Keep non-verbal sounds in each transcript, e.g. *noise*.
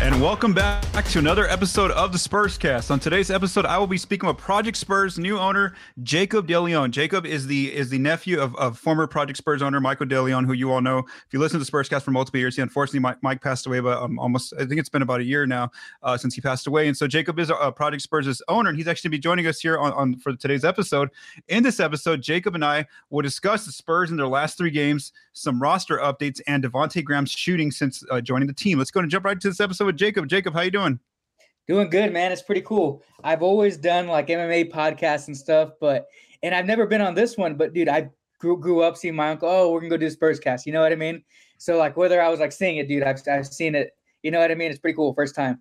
And welcome back to another episode of the Spurs Cast. On today's episode, I will be speaking with Project Spurs new owner Jacob DeLeon. Jacob is the is the nephew of, of former Project Spurs owner Michael DeLeon, who you all know. If you listen to the Spurs Cast for multiple years, he unfortunately Mike, Mike passed away, but um, almost I think it's been about a year now uh, since he passed away. And so Jacob is a Project Spurs' owner, and he's actually be joining us here on, on for today's episode. In this episode, Jacob and I will discuss the Spurs in their last three games, some roster updates, and Devonte Graham's shooting since uh, joining the team. Let's go and jump right to this episode with Jacob. Jacob, how you doing? Doing good, man. It's pretty cool. I've always done like MMA podcasts and stuff, but and I've never been on this one. But dude, I grew grew up seeing my uncle. Oh, we're gonna go do Spurs cast. You know what I mean? So like whether I was like seeing it, dude, I've I've seen it. You know what I mean? It's pretty cool. First time.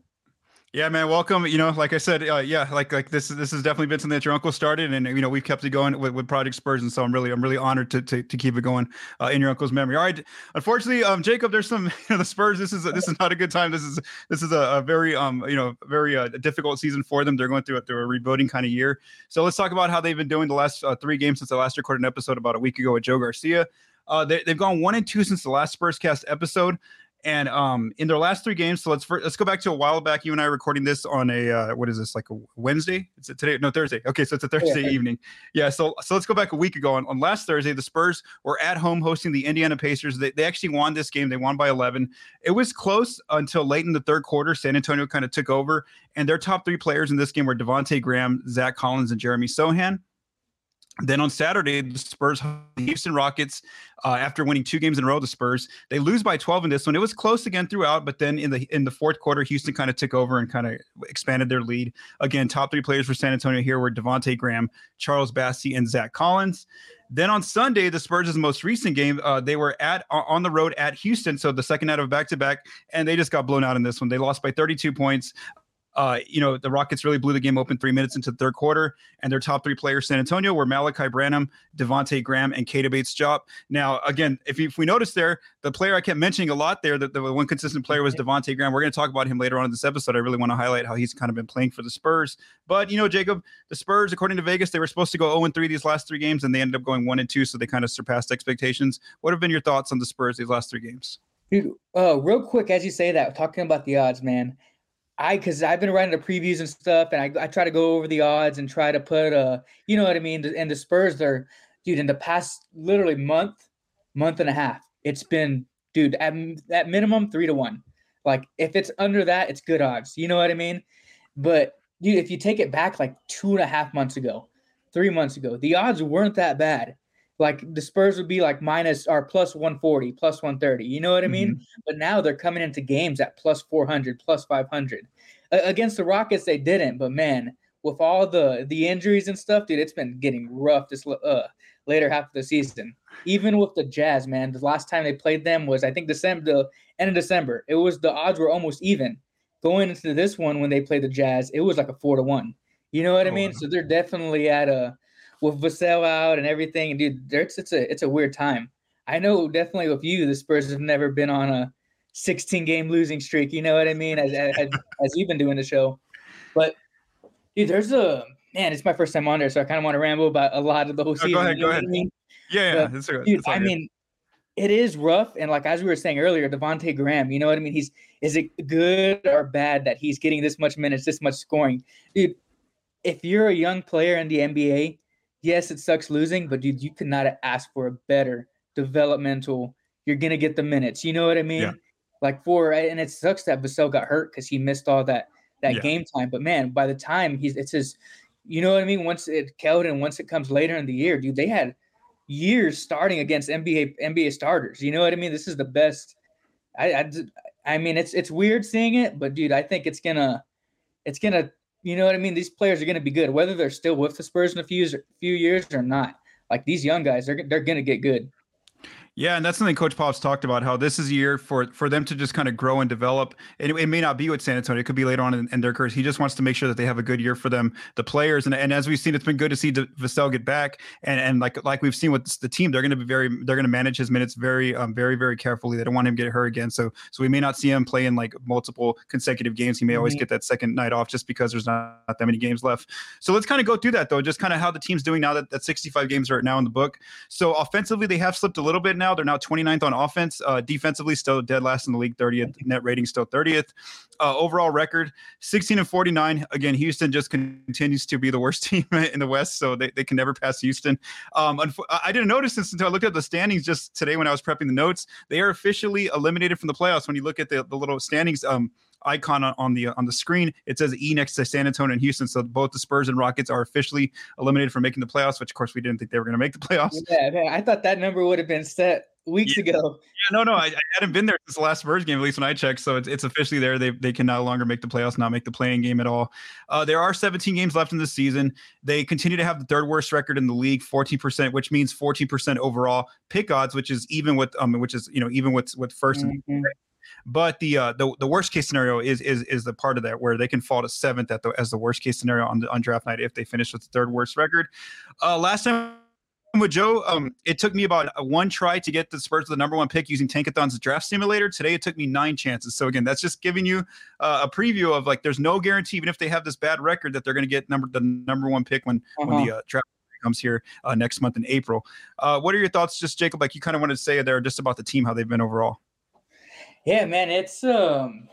Yeah, man, welcome. You know, like I said, uh, yeah, like like this this has definitely been something that your uncle started, and you know we've kept it going with, with Project Spurs, and so I'm really I'm really honored to to, to keep it going uh, in your uncle's memory. All right, unfortunately, um, Jacob, there's some *laughs* you know the Spurs. This is this is not a good time. This is this is a, a very um you know very uh, difficult season for them. They're going through it through a rebuilding kind of year. So let's talk about how they've been doing the last uh, three games since I last recorded an episode about a week ago with Joe Garcia. Uh, they, have gone one and two since the last Spurs cast episode. And um, in their last three games, so let's first, let's go back to a while back. You and I are recording this on a uh, what is this like a Wednesday? It's today? No, Thursday. Okay, so it's a Thursday yeah. evening. Yeah. So so let's go back a week ago. On, on last Thursday, the Spurs were at home hosting the Indiana Pacers. They, they actually won this game. They won by 11. It was close until late in the third quarter. San Antonio kind of took over, and their top three players in this game were Devonte Graham, Zach Collins, and Jeremy Sochan. Then on Saturday, the Spurs, the Houston Rockets, uh, after winning two games in a row, the Spurs they lose by 12 in this one. It was close again throughout, but then in the in the fourth quarter, Houston kind of took over and kind of expanded their lead. Again, top three players for San Antonio here were Devonte Graham, Charles Bassey, and Zach Collins. Then on Sunday, the Spurs' most recent game, uh, they were at on the road at Houston, so the second out of back to back, and they just got blown out in this one. They lost by 32 points. Uh, you know, the Rockets really blew the game open three minutes into the third quarter, and their top three players, San Antonio, were Malachi Branham, Devonte Graham, and Keita Bates-Diop. Now, again, if, if we notice there, the player I kept mentioning a lot there, that the one consistent player was Devonte Graham. We're going to talk about him later on in this episode. I really want to highlight how he's kind of been playing for the Spurs. But, you know, Jacob, the Spurs, according to Vegas, they were supposed to go 0 3 these last three games, and they ended up going 1 and 2, so they kind of surpassed expectations. What have been your thoughts on the Spurs these last three games? Dude, uh, real quick, as you say that, talking about the odds, man, I because I've been writing the previews and stuff, and I, I try to go over the odds and try to put uh you know what I mean. And the Spurs, they're dude in the past literally month, month and a half, it's been dude at, at minimum three to one. Like if it's under that, it's good odds. You know what I mean? But dude, if you take it back like two and a half months ago, three months ago, the odds weren't that bad like the Spurs would be like minus or plus 140, plus 130. You know what I mean? Mm-hmm. But now they're coming into games at plus 400, plus 500. Uh, against the Rockets, they didn't. But man, with all the the injuries and stuff, dude, it's been getting rough this uh, later half of the season. Even with the Jazz, man, the last time they played them was I think December, the end of December. It was the odds were almost even. Going into this one when they played the Jazz, it was like a four to one. You know what I mean? Oh, so they're definitely at a with Vassell out and everything. And dude, it's it's a it's a weird time. I know definitely with you, the Spurs have never been on a 16 game losing streak. You know what I mean? As as, as you've been doing the show, but dude, there's a man. It's my first time on there, so I kind of want to ramble about a lot of the whole season. go ahead, you know go ahead. I mean? Yeah, yeah. But, It's, it's dude, I good. mean, it is rough, and like as we were saying earlier, Devonte Graham. You know what I mean? He's is it good or bad that he's getting this much minutes, this much scoring, dude? If you're a young player in the NBA, yes, it sucks losing, but dude, you could not ask for a better developmental. You're gonna get the minutes. You know what I mean? Yeah. Like for and it sucks that Vassell got hurt because he missed all that that Yeah. game time. But man, by the time he's it's his, you know what I mean. Once it Keldon, once it comes later in the year, dude, they had years starting against NBA NBA starters. You know what I mean? This is the best. I I, I mean, it's it's weird seeing it, but dude, I think it's gonna it's gonna you know what I mean. These players are gonna be good, whether they're still with the Spurs in a few few years or not. Like these young guys, they're they're gonna get good. Yeah, and that's something Coach Pops talked about. How this is a year for for them to just kind of grow and develop. And it, it may not be with San Antonio; it could be later on in, in their careers. He just wants to make sure that they have a good year for them, the players. And, and as we've seen, it's been good to see Vassell get back. And and like like we've seen with the team, they're going to be very they're going to manage his minutes very um very very carefully. They don't want him to get hurt again. So so we may not see him play in like multiple consecutive games. He may always Mhm. get that second night off just because there's not, not that many games left. So let's kind of go through that though, just kind of how the team's doing now that that 65 games are now in the book. So offensively, they have slipped a little bit now. They're now 29th on offense. Uh, defensively, still dead last in the league, 30th. Net rating still 30th. Uh, overall record 16 and 49. Again, Houston just continues to be the worst *laughs* team in the West, so they, they can never pass Houston. Um, I didn't notice this until I looked at the standings just today when I was prepping the notes. They are officially eliminated from the playoffs. When you look at the, the little standings, um, icon on, the on the screen. It says E next to San Antonio and Houston. So both the Spurs and Rockets are officially eliminated from making the playoffs, which of course we didn't think they were going to make the playoffs. Yeah, man, I thought that number would have been set weeks ago. Yeah, no, no, I, I hadn't been there since the last Spurs game, at least when I checked. So it's, it's officially there. They they can no longer make the playoffs, not make the playing game at all. Uh, there are 17 games left in the season. They continue to have the third worst record in the league, 14%, which means 14% overall pick odds, which is even with um, which is you know even with with 1st and Mhm. But the uh, the the worst case scenario is is is the part of that where they can fall to seventh at the as the worst case scenario on the on draft night if they finish with the third worst record. Uh, last time with Joe, um, it took me about one try to get the Spurs to the number one pick using Tankathon's draft simulator. Today, it took me nine chances. So again, that's just giving you uh, a preview of like, there's no guarantee, even if they have this bad record, that they're going to get number the number one pick when when the uh, draft comes here uh, next month in April. Uh, what are your thoughts, just Jacob? Like you kind of wanted to say there, just about the team, how they've been overall. Yeah, man, it's um,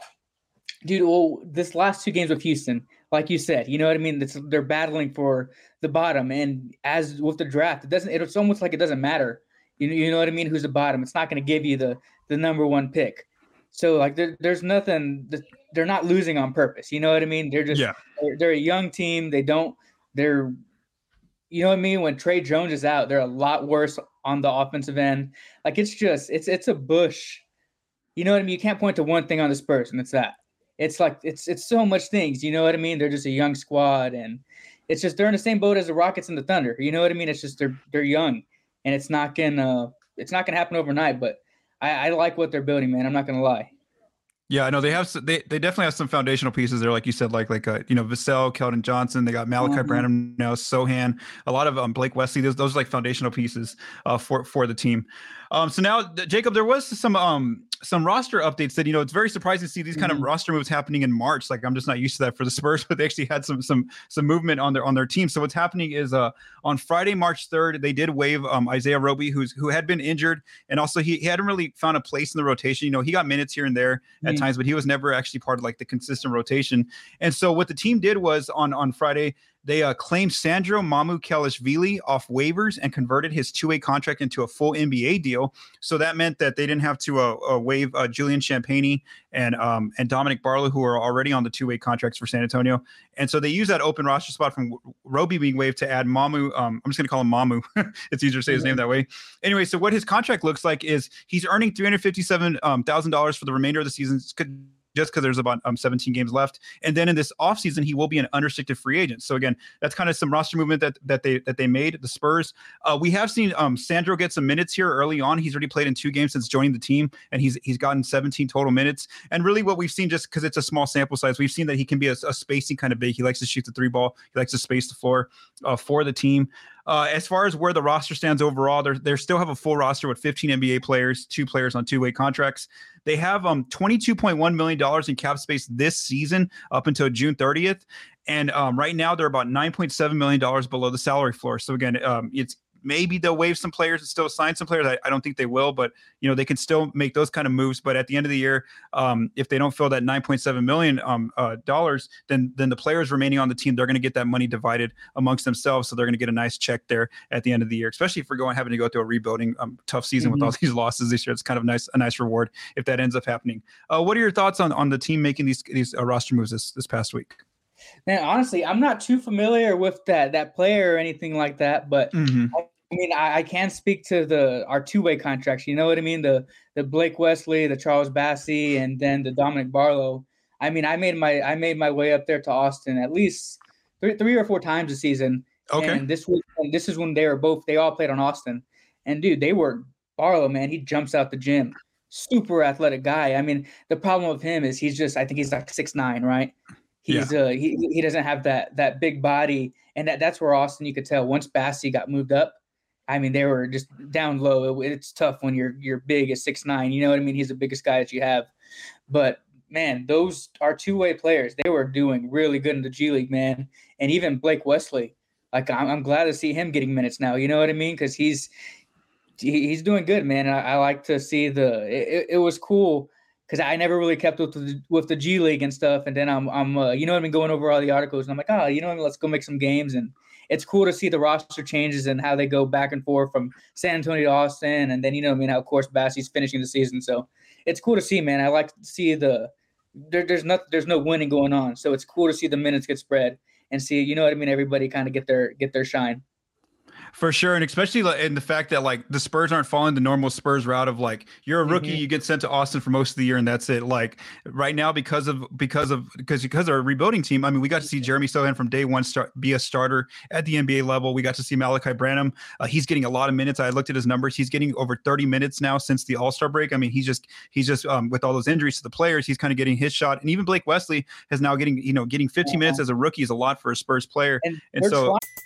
dude. Well, this last two games with Houston, like you said, you know what I mean. It's, they're battling for the bottom, and as with the draft, it doesn't. It's almost like it doesn't matter. You know, you know what I mean. Who's the bottom? It's not going to give you the the number one pick. So like, there, there's nothing. that- They're not losing on purpose. You know what I mean? They're just Yeah. they're, they're a young team. They don't. They're you know what I mean? When Tre Jones is out, they're a lot worse on the offensive end. Like it's just it's it's a bush. You know what I mean? You can't point to one thing on the Spurs, and it's that. It's like it's it's so much things. You know what I mean? They're just a young squad, and it's just they're in the same boat as the Rockets and the Thunder. You know what I mean? It's just they're they're young, and it's not gonna it's not gonna happen overnight. But I, I like what they're building, man. I'm not gonna lie. Yeah, I know they have. They, they definitely have some foundational pieces there, like you said, like like uh, you know Vassell, Keldon Johnson. They got Malachi Mhm. Branham now, Sochan, a lot of um, Blake Wesley. Those those are like foundational pieces uh, for for the team. Um, so now, Jacob, there was some um some roster updates that you know it's very surprising to see these kind of Mhm. roster moves happening in March. Like I'm just not used to that for the *laughs* Spurs, but they actually had some some some movement on their on their team. So what's happening is uh on Friday, March 3rd, they did waive um Isaiah Roby, who's who had been injured, and also he, he hadn't really found a place in the rotation. You know, he got minutes here and there at Mhm. times, but he was never actually part of like the consistent rotation. And so what the team did was on on Friday, they uh, claimed Sandro Mamukelashvili off waivers and converted his two-way contract into a full NBA deal. So that meant that they didn't have to uh, uh, waive uh, Julian Champagnie and um, and Dominic Barlow, who are already on the two-way contracts for San Antonio. And so they used that open roster spot from Roby being waived to add Mamu. Um, I'm just going to call him Mamu. *laughs* it's easier to say his name that way. Anyway, so what his contract looks like is he's earning three hundred fifty-seven um, thousand dollars for the remainder of the season. Could- just because there's about um, 17 games left, and then in this offseason, he will be an unrestricted free agent. So again, that's kind of some roster movement that that they that they made. The Spurs, uh, we have seen um, Sandro get some minutes here early on. He's already played in two games since joining the team, and he's he's gotten 17 total minutes. And really, what we've seen, just because it's a small sample size, we've seen that he can be a, a spacing kind of big. He likes to shoot the three ball. He likes to space the floor uh, for the team. Uh, as far as where the roster stands overall, they they still have a full roster with 15 NBA players, two players on two way contracts. They have um 22.1 million dollars in cap space this season up until June 30th, and um, right now they're about 9.7 million dollars below the salary floor. So again, um, it's maybe they'll waive some players and still sign some players. I, I, don't think they will, but you know they can still make those kind of moves. But at the end of the year, um, if they don't fill that 9.7 million um, uh, dollars, then then the players remaining on the team they're going to get that money divided amongst themselves. So they're going to get a nice check there at the end of the year, especially if we're going having to go through a rebuilding um, tough season mm-hmm. with all these losses this year. It's kind of nice a nice reward if that ends up happening. Uh, what are your thoughts on on the team making these these uh, roster moves this this past week? Man, honestly, I'm not too familiar with that that player or anything like that, but mm-hmm. I mean, I, I can speak to the our two way contracts. You know what I mean? The the Blake Wesley, the Charles Bassey, and then the Dominic Barlow. I mean, I made my I made my way up there to Austin at least three, three or four times a season. Okay. And this was and this is when they were both they all played on Austin. And dude, they were Barlow, man, he jumps out the gym. Super athletic guy. I mean, the problem with him is he's just I think he's like six nine, right? He's yeah. uh he, he doesn't have that that big body. And that, that's where Austin you could tell once Bassey got moved up, I mean, they were just down low. It, it's tough when you're you're big at six nine. You know what I mean? He's the biggest guy that you have. But man, those are two way players. They were doing really good in the G League, man. And even Blake Wesley, like I'm, I'm glad to see him getting minutes now. You know what I mean? Because he's he's doing good, man. I, I, like to see the. It, it was cool because I never really kept with the, with the G League and stuff. And then I'm I'm uh, you know I've been going over all the articles and I'm like, oh, you know I mean? Let's go make some games and it's cool to see the roster changes and how they go back and forth from San Antonio to Austin, and then you know, I mean, how of course Bassey's finishing the season. So it's cool to see, man. I like to see the there, there's not there's no winning going on, so it's cool to see the minutes get spread and see, you know what I mean, everybody kind of get their get their shine for sure, and especially in the fact that like the Spurs aren't following the normal Spurs route of like you're a rookie, mm-hmm. you get sent to Austin for most of the year, and that's it. Like right now, because of because of because because our rebuilding team. I mean, we got to see Jeremy Sochan from day one start be a starter at the NBA level. We got to see Malachi Branham. Uh, he's getting a lot of minutes. I looked at his numbers. He's getting over 30 minutes now since the All Star break. I mean, he's just he's just um, with all those injuries to the players, he's kind of getting his shot. And even Blake Wesley is now getting you know getting 15 yeah. minutes as a rookie is a lot for a Spurs player. And, and so. Trying-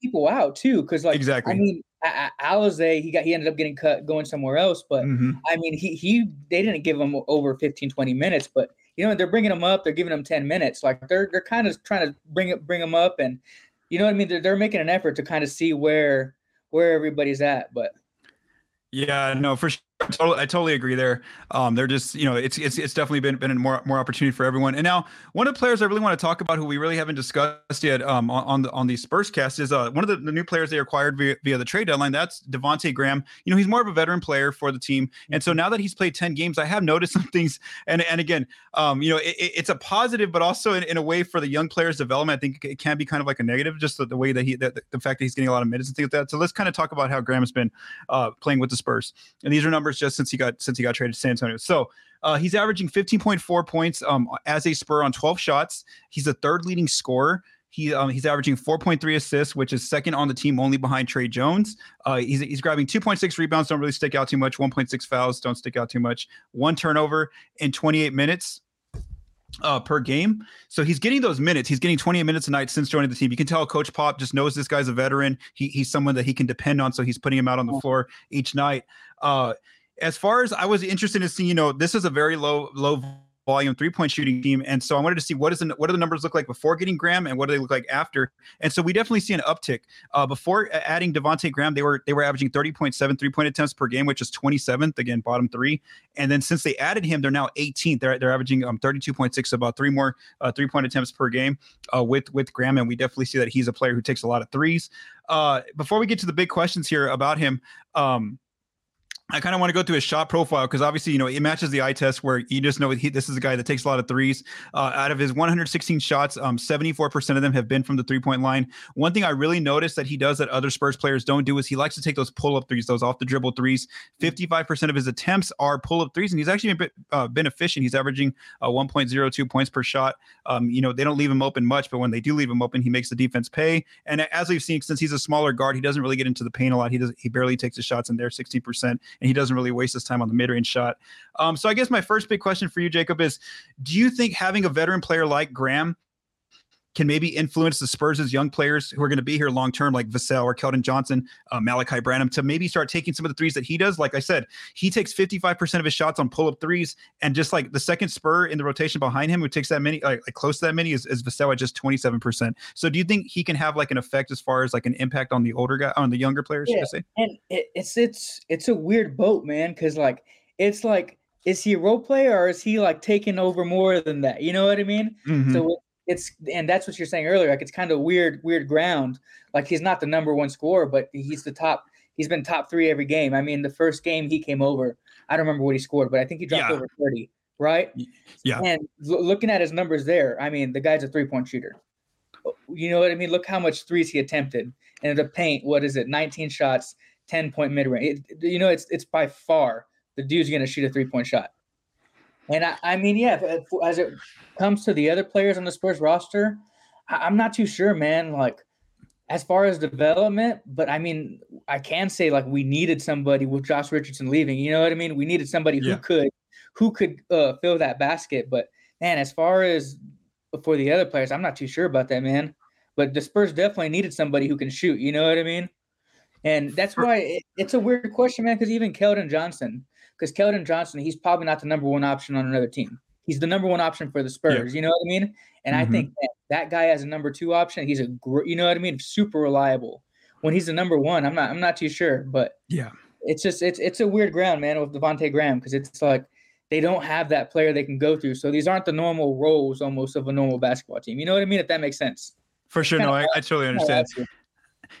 people out too, because like exactly. I mean, Alize he got he ended up getting cut going somewhere else, but mm-hmm. I mean he he they didn't give him over 15, 20 minutes, but you know they're bringing him up, they're giving him ten minutes, like they're they're kind of trying to bring it bring him up, and you know what I mean. They're, they're making an effort to kind of see where where everybody's at, but yeah, no, for sure. I totally agree there. Um, they're just, you know, it's it's it's definitely been been more more opportunity for everyone. And now, one of the players I really want to talk about, who we really haven't discussed yet, um, on, on the on the Spurs cast, is uh one of the, the new players they acquired via, via the trade deadline. That's Devonte Graham. You know, he's more of a veteran player for the team, and so mm-hmm. now that he's played ten games, I have noticed *laughs* some things. And and again, um, you know, it, it's a positive, but also in, in, a way for the young players' development, I think it can be kind of like a negative, just the, the way that he, the, the fact that he's getting a lot of minutes and things like that. So let's kind of talk about how Graham has been uh, playing with the Spurs, and these are numbers just since he got since he got traded to San Antonio. So uh, he's averaging 15.4 points um, as a Spur on 12 shots. He's the third leading scorer. He um, he's averaging 4.3 assists, which is second on the team, only behind Tre Jones. Uh, he's he's grabbing 2.6 rebounds, don't really stick out too much. 1.6 fouls, don't stick out too much. One turnover in 28 minutes uh, per game. So he's getting those minutes. He's getting 28 minutes a night since joining the team. You can tell Coach Pop just knows this guy's a veteran. He, he's someone that he can depend on. So he's putting him out on the floor each night. Uh, as far as I was interested in seeing, you know, this is a very low, low volume three point shooting team. And so I wanted to see what is the, what do the numbers look like before getting Graham and what do they look like after? And so we definitely see an uptick. Uh, before adding Devonte Graham, they were they were averaging 30.7 three point attempts per game, which is 27th, again, bottom three. And then since they added him, they're now 18th. They're, they're averaging um, 32.6, so about three more uh, three point attempts per game uh, with with Graham. And we definitely see that he's a player who takes a lot of threes. Uh, before we get to the big questions here about him, um, I kind of want to go through his shot profile because obviously, you know, it matches the eye test where you just know he, this is a guy that takes a lot of threes. Uh, out of his 116 shots, um, 74% of them have been from the three point line. One thing I really noticed that he does that other Spurs players don't do is he likes to take those pull up threes, those off the dribble threes. 55% of his attempts are pull up threes, and he's actually been, uh, been efficient. He's averaging uh, 1.02 points per shot. Um, you know, they don't leave him open much, but when they do leave him open, he makes the defense pay. And as we've seen, since he's a smaller guard, he doesn't really get into the paint a lot. He does, he barely takes his shots in there, 60%, and he doesn't really waste his time on the mid range shot. Um, so I guess my first big question for you, Jacob, is do you think having a veteran player like Graham can maybe influence the Spurs' young players who are going to be here long term, like Vassell or Keldon Johnson, uh, Malachi Branham, to maybe start taking some of the threes that he does. Like I said, he takes 55% of his shots on pull up threes. And just like the second spur in the rotation behind him, who takes that many, like, like close to that many, is, is Vassell at just 27%. So do you think he can have like an effect as far as like an impact on the older guy, on the younger players? Yeah. And it, it's, it's, it's a weird boat, man. Cause like, it's like, is he a role player or is he like taking over more than that? You know what I mean? Mm-hmm. So it's and that's what you're saying earlier. Like it's kind of weird, weird ground. Like he's not the number one scorer, but he's the top. He's been top three every game. I mean, the first game he came over, I don't remember what he scored, but I think he dropped yeah. over 30, right? Yeah. And l- looking at his numbers there, I mean, the guy's a three point shooter. Oh, you know what I mean? Look how much threes he attempted. And the paint, what is it? 19 shots, 10 point mid range. You know, it's it's by far the dude's going to shoot a three point shot. And I, I mean, yeah, as it comes to the other players on the Spurs roster, I, am not too sure, man. Like, as far as development, but I mean, I can say like we needed somebody with Josh Richardson leaving. You know what I mean? We needed somebody who could, who could uh, fill that basket. But man, as far as for the other players, I'm not too sure about that, man. But the Spurs definitely needed somebody who can shoot. You know what I mean? And that's why it, it's a weird question, man. Because even Keldon Johnson, because Keldon Johnson, he's probably not the number one option on another team. He's the number one option for the Spurs. Yeah. You know what I mean? And mm-hmm. I think that, that guy as a number two option, he's a gr- you know what I mean, super reliable. When he's the number one, I'm not I'm not too sure, but yeah, it's just it's it's a weird ground, man, with Devonte Graham because it's like they don't have that player they can go through. So these aren't the normal roles almost of a normal basketball team. You know what I mean? If that makes sense. For sure, no, I, I totally understand.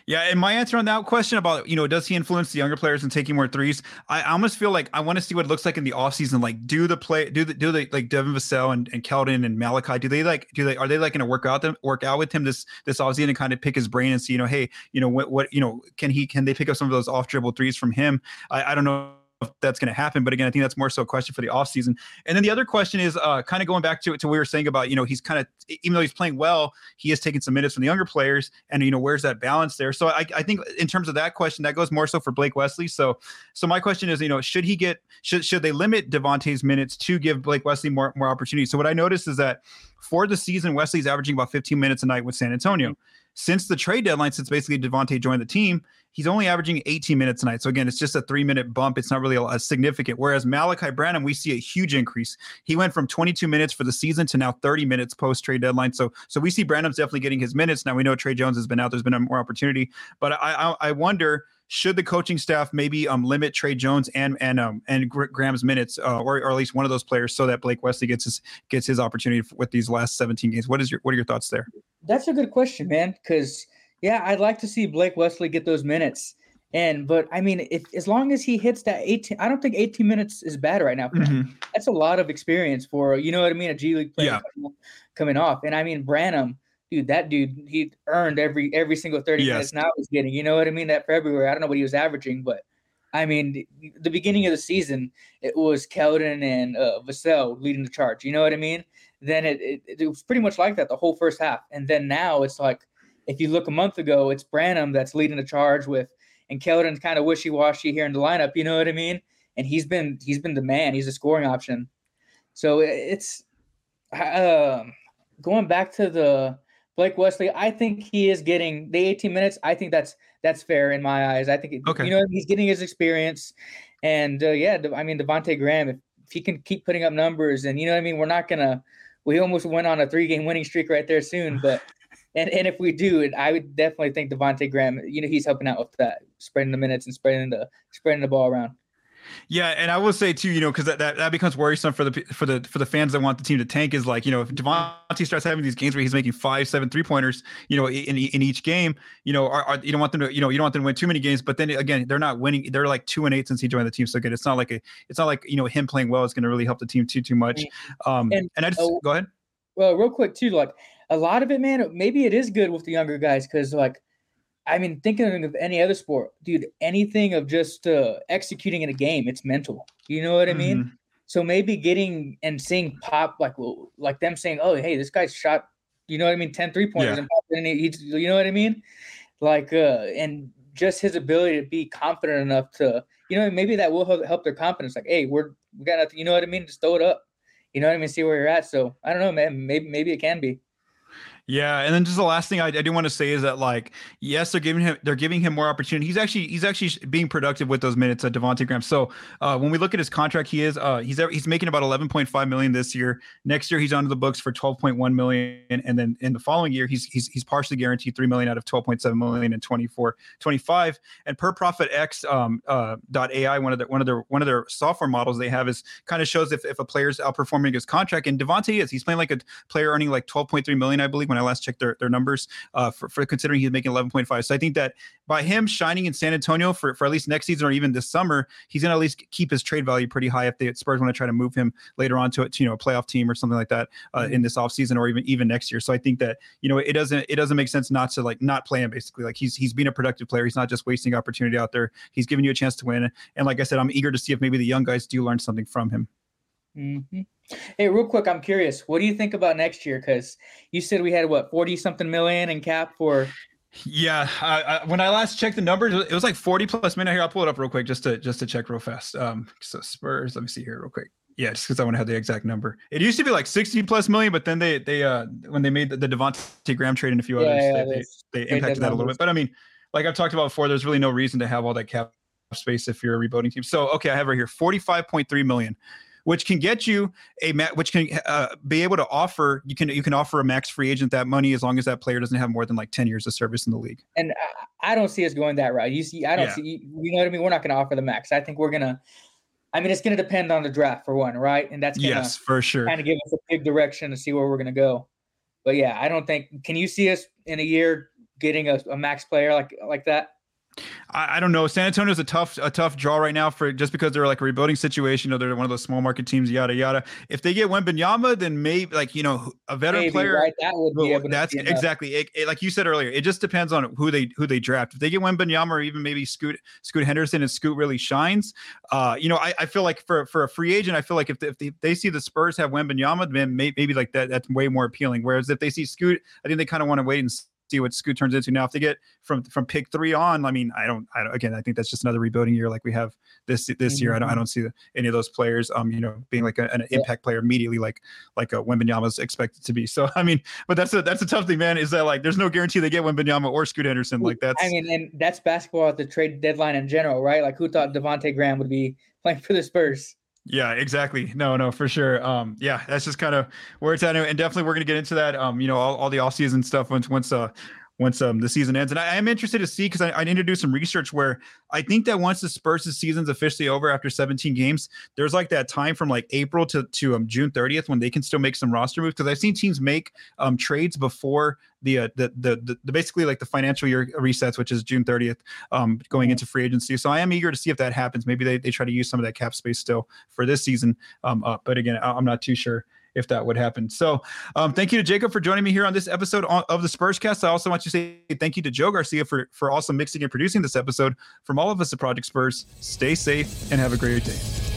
Yeah, and my answer on that question about you know does he influence the younger players in taking more threes? I almost feel like I want to see what it looks like in the offseason. Like, do the play, do the do the like Devin Vassell and, and Keldon and Malachi? Do they like do they are they like going to work out them work out with him this this offseason and kind of pick his brain and see you know hey you know what what you know can he can they pick up some of those off dribble threes from him? I, I don't know if that's going to happen. But again, I think that's more so a question for the offseason. And then the other question is uh, kind of going back to, to what we were saying about, you know, he's kind of, even though he's playing well, he is taking some minutes from the younger players. And, you know, where's that balance there? So I, I think in terms of that question, that goes more so for Blake Wesley. So, so my question is, you know, should he get, should, should they limit Devonte's minutes to give Blake Wesley more, more opportunities? So what I noticed is that for the season, Wesley's averaging about 15 minutes a night with San Antonio. Mm-hmm since the trade deadline, since basically Devonte joined the team, he's only averaging 18 minutes a night. So again, it's just a three minute bump. It's not really a, a significant. Whereas Malachi Branham, we see a huge increase. He went from 22 minutes for the season to now 30 minutes post trade deadline. So so we see Branham's definitely getting his minutes. Now we know Tre Jones has been out. There's been a more opportunity, but I I, I wonder should the coaching staff maybe um, limit Tre Jones and and um, and Graham's minutes, uh, or, or at least one of those players, so that Blake Wesley gets his gets his opportunity with these last 17 games? What is your what are your thoughts there? That's a good question, man. Because yeah, I'd like to see Blake Wesley get those minutes. And but I mean, if as long as he hits that 18, I don't think 18 minutes is bad right now. Mm-hmm. That's a lot of experience for you know what I mean, a G League player yeah. coming, coming off. And I mean, Branham dude, that dude, he earned every every single 30 yes. minutes now he's getting. You know what I mean? That February, I don't know what he was averaging, but I mean, the beginning of the season, it was Keldon and uh, Vassell leading the charge. You know what I mean? Then it, it, it was pretty much like that the whole first half, and then now it's like if you look a month ago, it's Branham that's leading the charge with, and Keldon's kind of wishy washy here in the lineup. You know what I mean? And he's been he's been the man. He's a scoring option. So it's uh, going back to the Blake Wesley, I think he is getting the 18 minutes. I think that's that's fair in my eyes. I think okay. you know he's getting his experience, and uh, yeah, I mean Devonte Graham, if, if he can keep putting up numbers, and you know what I mean, we're not gonna. We almost went on a three game winning streak right there soon, but *laughs* and and if we do, I would definitely think Devonte Graham. You know, he's helping out with that, spreading the minutes and spreading the spreading the ball around. Yeah, and I will say too, you know, because that, that, that becomes worrisome for the for the for the fans that want the team to tank is like, you know, if Devonte starts having these games where he's making five, seven three pointers, you know, in in each game, you know, are, are, you don't want them to, you know, you don't want them to win too many games. But then again, they're not winning. They're like two and eight since he joined the team. So good, it's not like a, it's not like you know him playing well is going to really help the team too too much. Um, and, and I just go ahead. Well, real quick too, like a lot of it, man. Maybe it is good with the younger guys because like I mean, thinking of any other sport, dude, anything of just uh, executing in a game, it's mental. You know what I mean? Mm-hmm. So maybe getting and seeing pop like like them saying, "Oh, hey, this guy's shot," you know what I mean, 10 three pointers, yeah. and he's, you know what I mean? Like, uh, and just his ability to be confident enough to, you know, maybe that will help their confidence. Like, hey, we're we got nothing, you know what I mean? Just throw it up. You know what I mean? See where you're at. So I don't know, man. Maybe maybe it can be. Yeah, and then just the last thing I, I do want to say is that like yes, they're giving him they're giving him more opportunity. He's actually he's actually being productive with those minutes at Devonte Graham. So uh, when we look at his contract, he is uh, he's he's making about 11.5 million this year. Next year he's under the books for 12.1 million, and then in the following year he's he's he's partially guaranteed 3 million out of 12.7 million in 24 25. And per profit X um, uh, dot AI one of the one of their one of their software models they have is kind of shows if if a player's outperforming his contract. And Devonte is he's playing like a player earning like 12.3 million, I believe, when I last checked their, their numbers uh, for, for considering he's making 11.5. So I think that by him shining in San Antonio for, for at least next season or even this summer, he's going to at least keep his trade value pretty high if the Spurs want to try to move him later on to, to you know a playoff team or something like that uh, mm-hmm. in this offseason or even even next year. So I think that you know it doesn't it doesn't make sense not to like not play him basically. Like he's he's being a productive player. He's not just wasting opportunity out there. He's giving you a chance to win. And like I said, I'm eager to see if maybe the young guys do learn something from him. Mm-hmm. Hey, real quick, I'm curious. What do you think about next year? Because you said we had what forty something million in cap for. Yeah, I, I, when I last checked the numbers, it was like forty plus million. Here, I'll pull it up real quick just to just to check real fast. Um, so Spurs, let me see here real quick. Yeah, just because I want to have the exact number. It used to be like sixty plus million, but then they they uh when they made the, the Devonte Graham trade and a few yeah, others, yeah, they, they, they impacted that a little bit. But I mean, like I've talked about before, there's really no reason to have all that cap space if you're a rebuilding team. So okay, I have right here forty five point three million which can get you a which can uh, be able to offer you can you can offer a max free agent that money as long as that player doesn't have more than like 10 years of service in the league. And I don't see us going that route. You see, I don't yeah. see you know what I mean. We're not going to offer the max. I think we're gonna. I mean, it's going to depend on the draft for one, right? And that's gonna yes, for sure. Kind of give us a big direction to see where we're going to go. But yeah, I don't think. Can you see us in a year getting a, a max player like like that? I, I, don't know. San Antonio's a tough a tough draw right now for just because they're like a rebuilding situation. You know, they're one of those small market teams. Yada yada. If they get Wembanyama, then maybe like you know a veteran maybe, player. Right? That would be that's exactly it, it, like you said earlier. It just depends on who they who they draft. If they get Wembanyama or even maybe Scoot Scoot Henderson and Scoot really shines, uh, you know, I, I feel like for for a free agent, I feel like if they, if they, they see the Spurs have Wembanyama, then maybe, maybe like that that's way more appealing. Whereas if they see Scoot, I think they kind of want to wait and see what Scoot turns into. Now, if they get from from pick three on, I mean, I don't, I don't again, I think that's just another rebuilding year like we have this this mm-hmm. year. I don't, I mm-hmm. don't see any of those players, um, you know, being like a, an yeah. impact player immediately, like like a Wembanyama is expected to be. So, *laughs* I mean, but that's a that's a tough thing, man. Is that like there's no guarantee they get Wembanyama or Scoot Henderson. Like that's, I mean, and that's basketball at the trade deadline in general, right? Like who thought Devonte Graham would be playing for the Spurs? Yeah, exactly. No, no, for sure. Um, yeah, that's just kind of where it's at, and definitely we're gonna get into that. Um, you know, all, all the off season stuff once once uh once um, the season ends. And I, am interested to see because I, I, need to do some research where I think that once the Spurs' season's officially over after 17 games, there's like that time from like April to, to um, June 30th when they can still make some roster moves. Because I've seen teams make um, trades before the, uh, the, the, the, the, basically like the financial year resets, which is June 30th, um, going into free agency. So I am eager to see if that happens. Maybe they, they try to use some of that cap space still for this season. Um, uh, but again, I, I'm not too sure if that would happen. So, um, thank you to Jacob for joining me here on this episode of the Spurscast. I also want to say thank you to Joe Garcia for for also mixing and producing this episode. From all of us at Project Spurs, stay safe and have a great day.